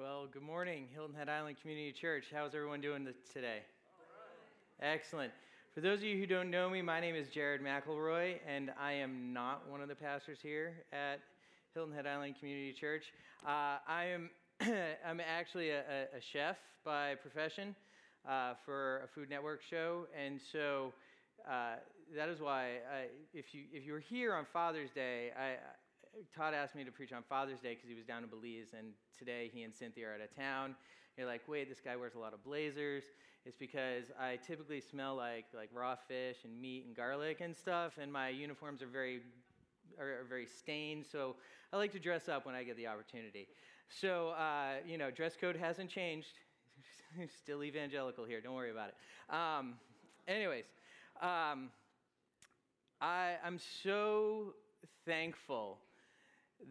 Well, good morning, Hilton Head Island Community Church. How's everyone doing today? Excellent. For those of you who don't know me, my name is Jared McElroy, and I am not one of the pastors here at Hilton Head Island Community Church. Uh, I am I'm actually a, a, chef by profession uh, for a Food Network show, and so uh, that is why I, if you if you were here on Father's Day, I, Todd asked me to preach on Father's Day because he was down in Belize, and today he and Cynthia are out of town. You're like, wait, this guy wears a lot of blazers. It's because I typically smell like like raw fish and meat and garlic and stuff, and my uniforms are very are, very stained. So I like to dress up when I get the opportunity. So uh, you know, dress code hasn't changed. Still evangelical here. Don't worry about it. Um, anyways, um, I, I'm so thankful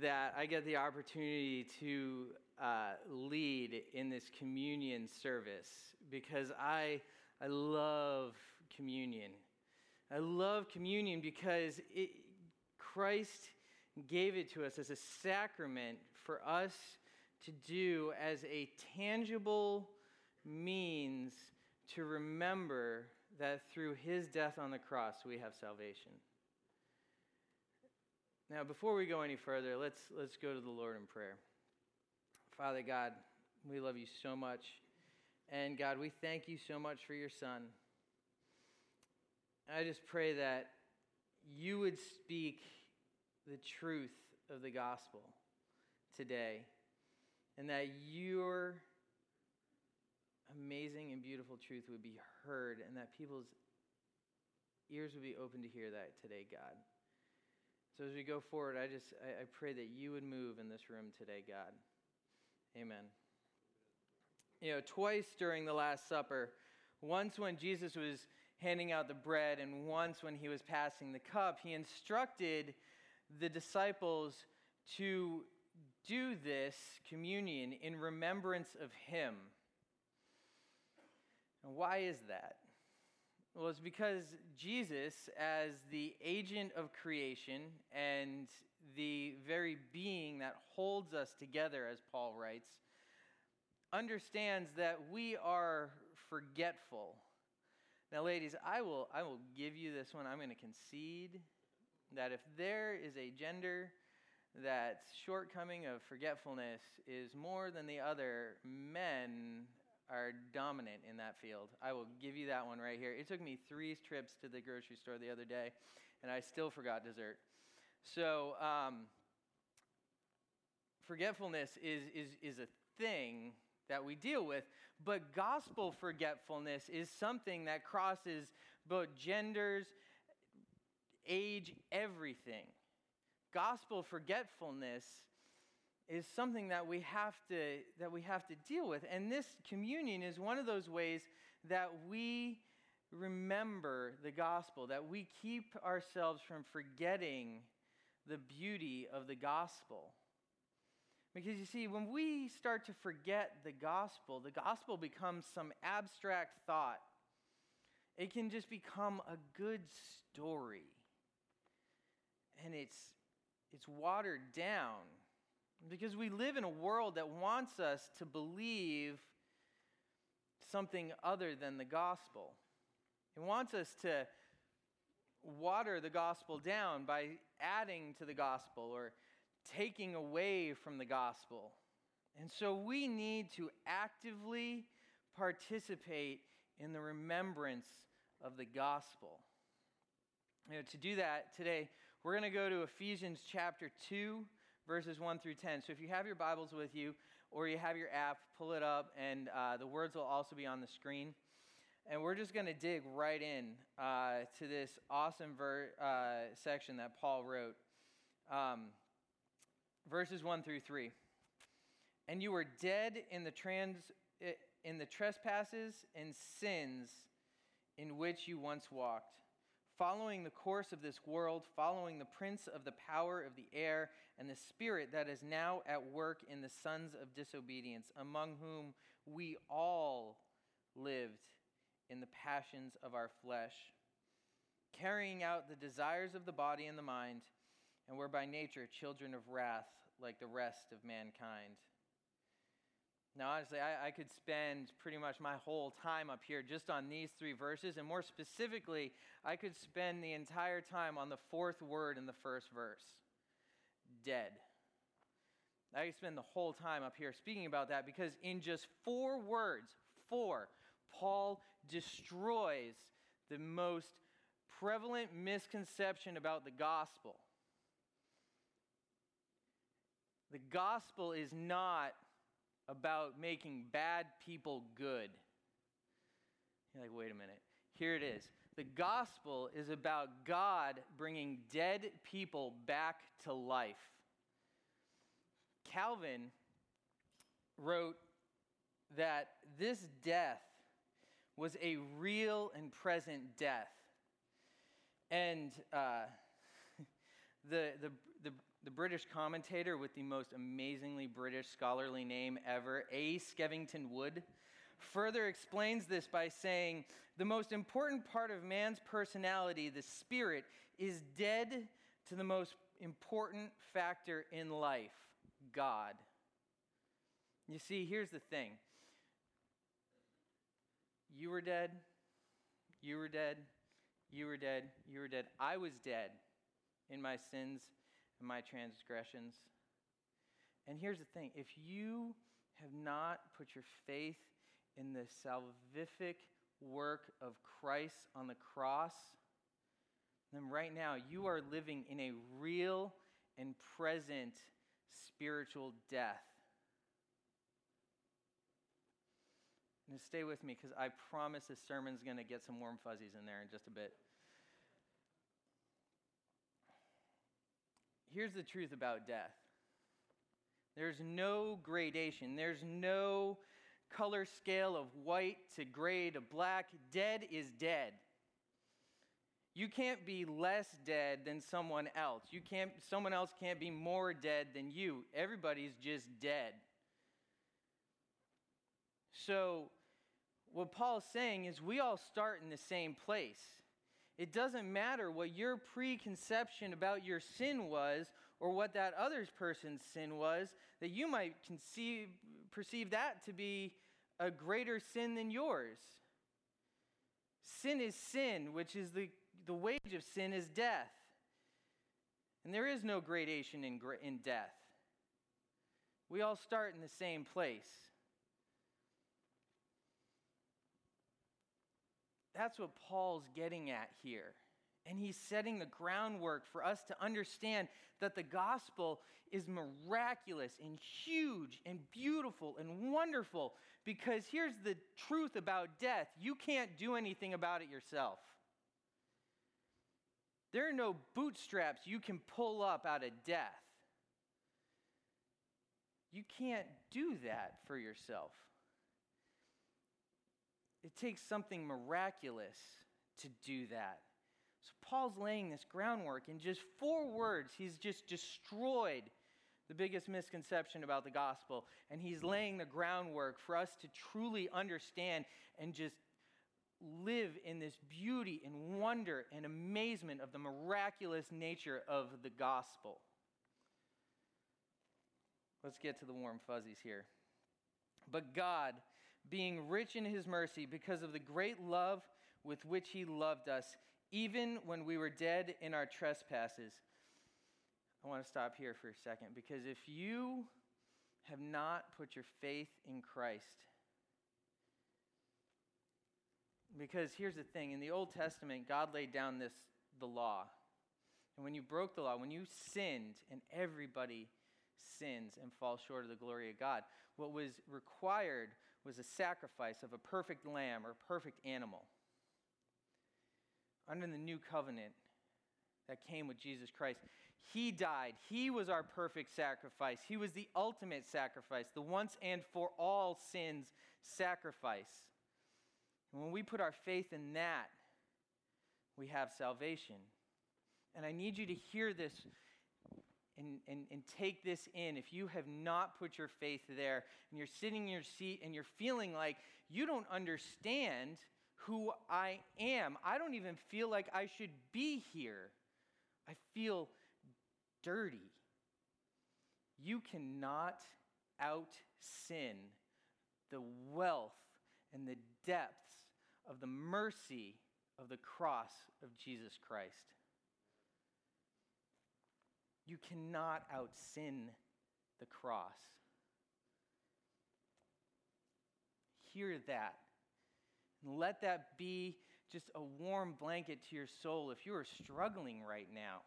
that I get the opportunity to uh, lead in this communion service because I, I love communion. I love communion because it, Christ gave it to us as a sacrament for us to do as a tangible means to remember that through his death on the cross we have salvation. Now, before we go any further, let's, let's go to the Lord in prayer. Father God, we love you so much. And God, we thank you so much for your Son. I just pray that you would speak the truth of the gospel today and that your amazing and beautiful truth would be heard and that people's ears would be open to hear that today, God. So as we go forward, I just I, I pray that you would move in this room today, God. Amen. You know, twice during the Last Supper, once when Jesus was handing out the bread, and once when he was passing the cup, he instructed the disciples to do this communion in remembrance of him. And why is that? Well, it's because Jesus, as the agent of creation and the very being that holds us together, as Paul writes, understands that we are forgetful. Now, ladies, I will, I will give you this one. I'm going to concede that if there is a gender that shortcoming of forgetfulness is more than the other, men are dominant in that field. I will give you that one right here. It took me three trips to the grocery store the other day, and I still forgot dessert. So, um, forgetfulness is, is, is a thing that we deal with, but gospel forgetfulness is something that crosses both genders, age, everything. Gospel forgetfulness is something that we have to that we have to deal with. And this communion is one of those ways that we remember the gospel that we keep ourselves from forgetting the beauty of the gospel. Because you see when we start to forget the gospel the gospel becomes some abstract thought. It can just become a good story. And it's it's watered down because we live in a world that wants us to believe something other than the gospel. It wants us to water the gospel down by adding to the gospel or taking away from the gospel. And so we need to actively participate in the remembrance of the gospel. You know, to do that today, we're going to go to Ephesians chapter 2 verses 1 through 10. So if you have your Bibles with you or you have your app, pull it up, and uh, the words will also be on the screen. And we're just going to dig right in uh, to this awesome ver- uh, section that Paul wrote. Um, verses 1 through 3. And you were dead in the, trans, in the trespasses and sins in which you once walked following the course of this world, following the prince of the power of the air, and the spirit that is now at work in the sons of disobedience, among whom we all lived in the passions of our flesh, carrying out the desires of the body and the mind, and were by nature children of wrath like the rest of mankind. Now, honestly, I, I, could spend pretty much my whole time up here just on these three verses, and more specifically, I could spend the entire time on the fourth word in the first verse dead. I could spend the whole time up here speaking about that because in just four words, four, Paul destroys the most prevalent misconception about the gospel. The gospel is not about making bad people good. You're like, wait a minute. Here it is. The gospel is about God bringing dead people back to life. Calvin wrote that this death was a real and present death. And uh, the, the, the, the, British commentator with the most amazingly British scholarly name ever, A. Skevington Wood, further explains this by saying the most important part of man's personality, the spirit, is dead to the most important factor in life God. You see, here's the thing you were dead, you were dead, you were dead, you were dead. I was dead in my sins and my transgressions. And here's the thing if you have not put your faith in the salvific work of Christ on the cross, then right now you are living in a real and present spiritual death. And stay with me because I promise this sermon's going to get some warm fuzzies in there in just a bit. Here's the truth about death there's no gradation, there's no color scale of white to gray to black. Dead is dead. You can't be less dead than someone else. You can't, someone else can't be more dead than you. Everybody's just dead. So, what Paul's saying is we all start in the same place. It doesn't matter what your preconception about your sin was or what that other person's sin was, that you might conceive, perceive that to be a greater sin than yours. Sin is sin, which is the the wage of sin is death. And there is no gradation in, in death. We all start in the same place. That's what Paul's getting at here. And he's setting the groundwork for us to understand that the gospel is miraculous and huge and beautiful and wonderful because here's the truth about death you can't do anything about it yourself. There are no bootstraps you can pull up out of death. You can't do that for yourself. It takes something miraculous to do that. So Paul's laying this groundwork in just four words. He's just destroyed the biggest misconception about the gospel, and he's laying the groundwork for us to truly understand and just live in this beauty and wonder and amazement of the miraculous nature of the gospel. Let's get to the warm fuzzies here. But God, being rich in his mercy because of the great love with which he loved us, even when we were dead in our trespasses. I want to stop here for a second because if you have not put your faith in Christ, because here's the thing in the Old Testament, God laid down this the law. And when you broke the law, when you sinned, and everybody sins and falls short of the glory of God, what was required was a sacrifice of a perfect lamb or perfect animal. Under the new covenant that came with Jesus Christ, He died. He was our perfect sacrifice. He was the ultimate sacrifice, the once and for all sins sacrifice. And when we put our faith in that, we have salvation. And I need you to hear this and, and, and take this in. If you have not put your faith there and you're sitting in your seat and you're feeling like you don't understand who I am, I don't even feel like I should be here. I feel dirty. You cannot out sin the wealth and the depths of the mercy of the cross of Jesus Christ. You cannot out sin the cross. Hear that. And let that be just a warm blanket to your soul if you are struggling right now.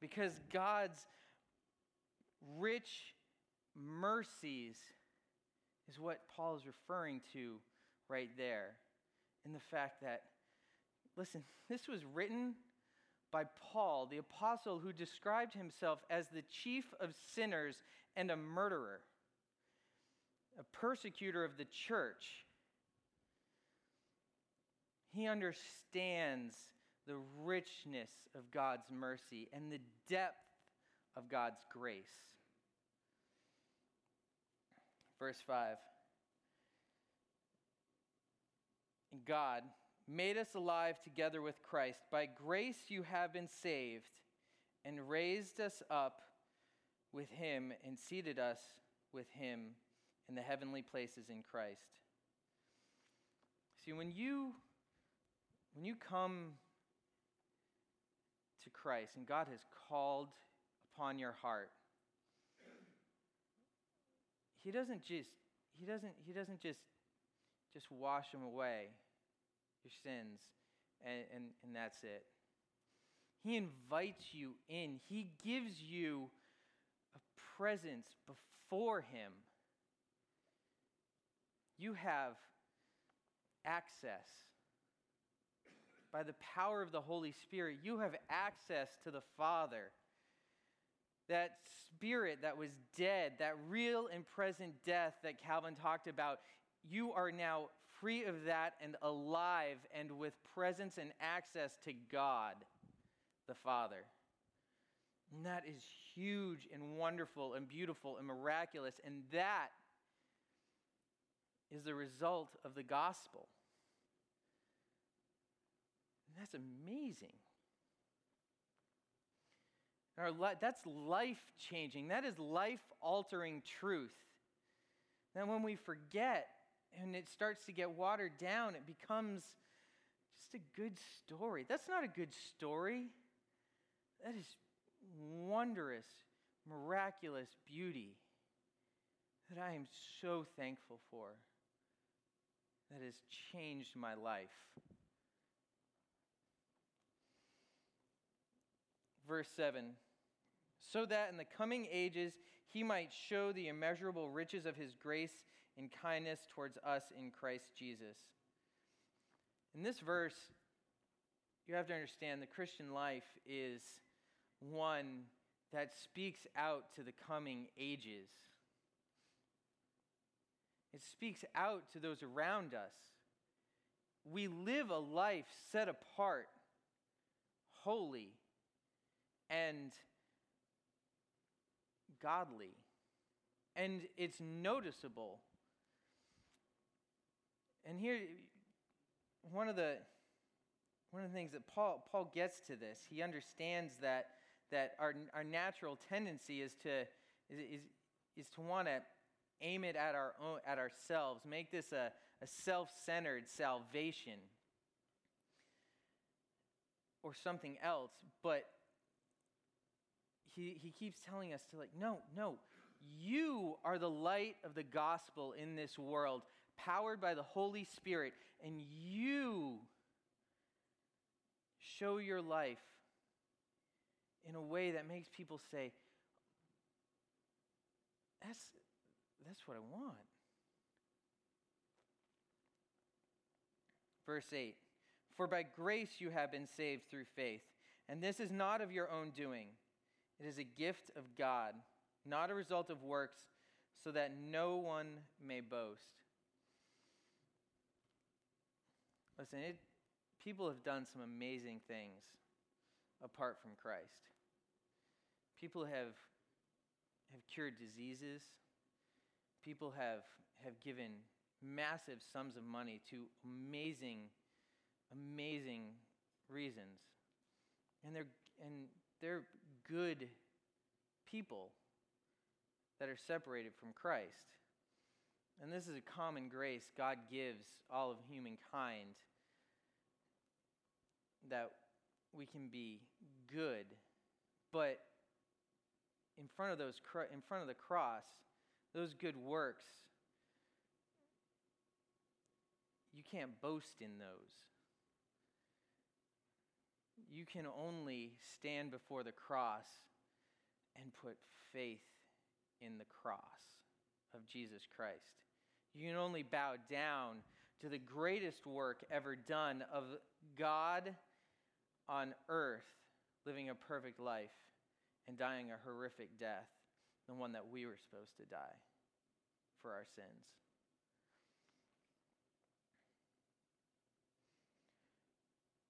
Because God's rich mercies is what Paul is referring to right there. In the fact that, listen, this was written by Paul, the apostle who described himself as the chief of sinners and a murderer, a persecutor of the church. He understands the richness of God's mercy and the depth of God's grace. Verse 5 God made us alive together with Christ. By grace you have been saved, and raised us up with him, and seated us with him in the heavenly places in Christ. See, when you when you come to Christ and God has called upon your heart, he doesn't just he doesn't he doesn't just just wash them away your sins and, and, and that's it. He invites you in. He gives you a presence before him. You have access. By the power of the holy spirit you have access to the father. That spirit that was dead, that real and present death that Calvin talked about, you are now free of that and alive and with presence and access to God the Father. And that is huge and wonderful and beautiful and miraculous. And that is the result of the gospel. And that's amazing. Li- that's life changing. That is life altering truth. Then when we forget and it starts to get watered down, it becomes just a good story. That's not a good story. That is wondrous, miraculous beauty that I am so thankful for. That has changed my life. verse 7 so that in the coming ages he might show the immeasurable riches of his grace and kindness towards us in Christ Jesus. In this verse, you have to understand the Christian life is one that speaks out to the coming ages. It speaks out to those around us. We live a life set apart, holy, and godly. And it's noticeable. And here, one of the one of the things that Paul, Paul gets to this, he understands that, that our, our natural tendency is to, is, is, is to want to aim it at, our own, at ourselves, make this a, a self centered salvation or something else. But he, he keeps telling us to like, no, no, you are the light of the gospel in this world, powered by the Holy Spirit, and you show your life in a way that makes people say, that's, that's what I want. Verse 8 For by grace you have been saved through faith, and this is not of your own doing. It is a gift of God, not a result of works, so that no one may boast. Listen, it, people have done some amazing things apart from Christ. People have, have cured diseases. People have, have given massive sums of money to amazing, amazing reasons. And they're, and they're good people that are separated from Christ. and this is a common grace God gives all of humankind that we can be good, but in front of those in front of the cross, those good works you can't boast in those. You can only stand before the cross and put faith in the cross of Jesus Christ. You can only bow down to the greatest work ever done of God on earth living a perfect life and dying a horrific death, the one that we were supposed to die for our sins.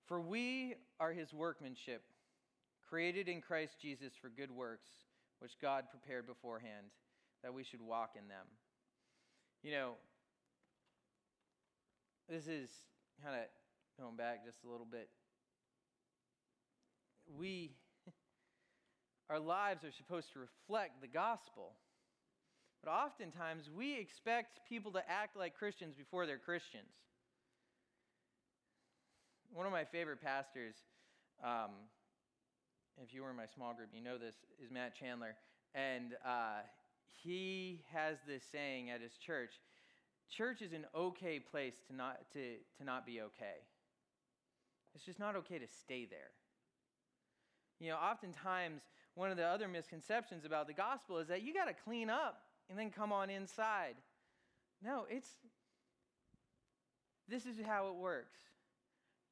For we are his workmanship, created in Christ Jesus for good works, which God prepared beforehand that we should walk in them. You know, this is kind of going back just a little bit. We, our lives are supposed to reflect the gospel. But oftentimes we expect people to act like Christians before they're Christians. One of my favorite pastors, um, if you were in my small group, you know this, is Matt Chandler. And uh, he has this saying at his church church is an okay place to not, to, to not be okay. It's just not okay to stay there. You know, oftentimes, one of the other misconceptions about the gospel is that you got to clean up and then come on inside. No, it's this is how it works.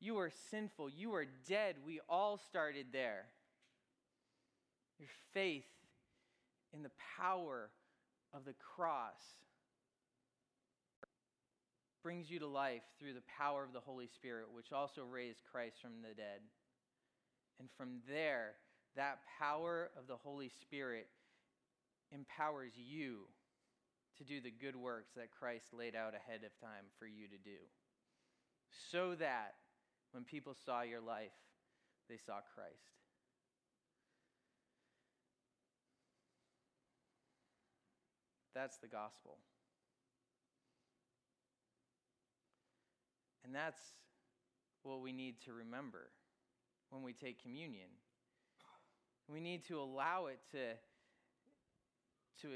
You are sinful. You are dead. We all started there. Your faith in the power of the cross brings you to life through the power of the Holy Spirit, which also raised Christ from the dead. And from there, that power of the Holy Spirit empowers you to do the good works that Christ laid out ahead of time for you to do. So that when people saw your life, they saw Christ. That's the gospel. And that's what we need to remember when we take communion. We need to allow it to, to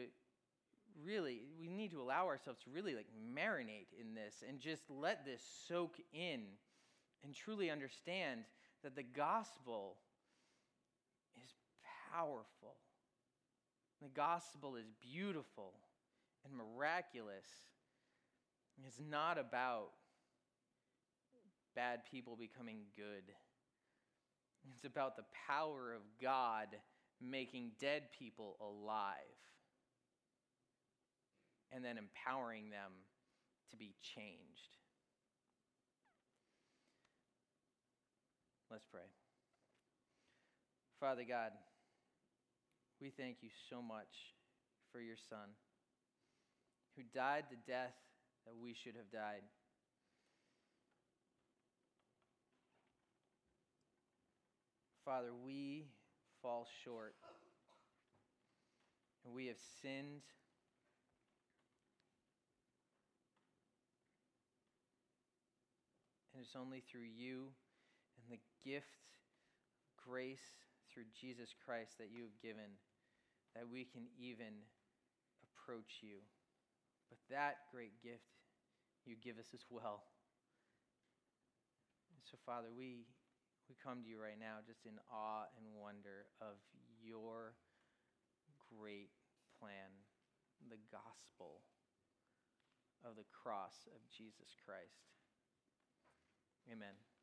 really, we need to allow ourselves to really like marinate in this and just let this soak in and truly understand that the gospel is powerful. The gospel is beautiful and miraculous. It's not about bad people becoming good. It's about the power of God making dead people alive and then empowering them to be changed. Let's pray. Father God, we thank you so much for your Son who died the death that we should have died. Father, we fall short and we have sinned. And it's only through you and the gift, grace through Jesus Christ that you have given, that we can even approach you. But that great gift you give us as well. so, Father, we, we come to you right now just in awe and wonder of your great plan, the gospel of the cross of Jesus Christ. Amen.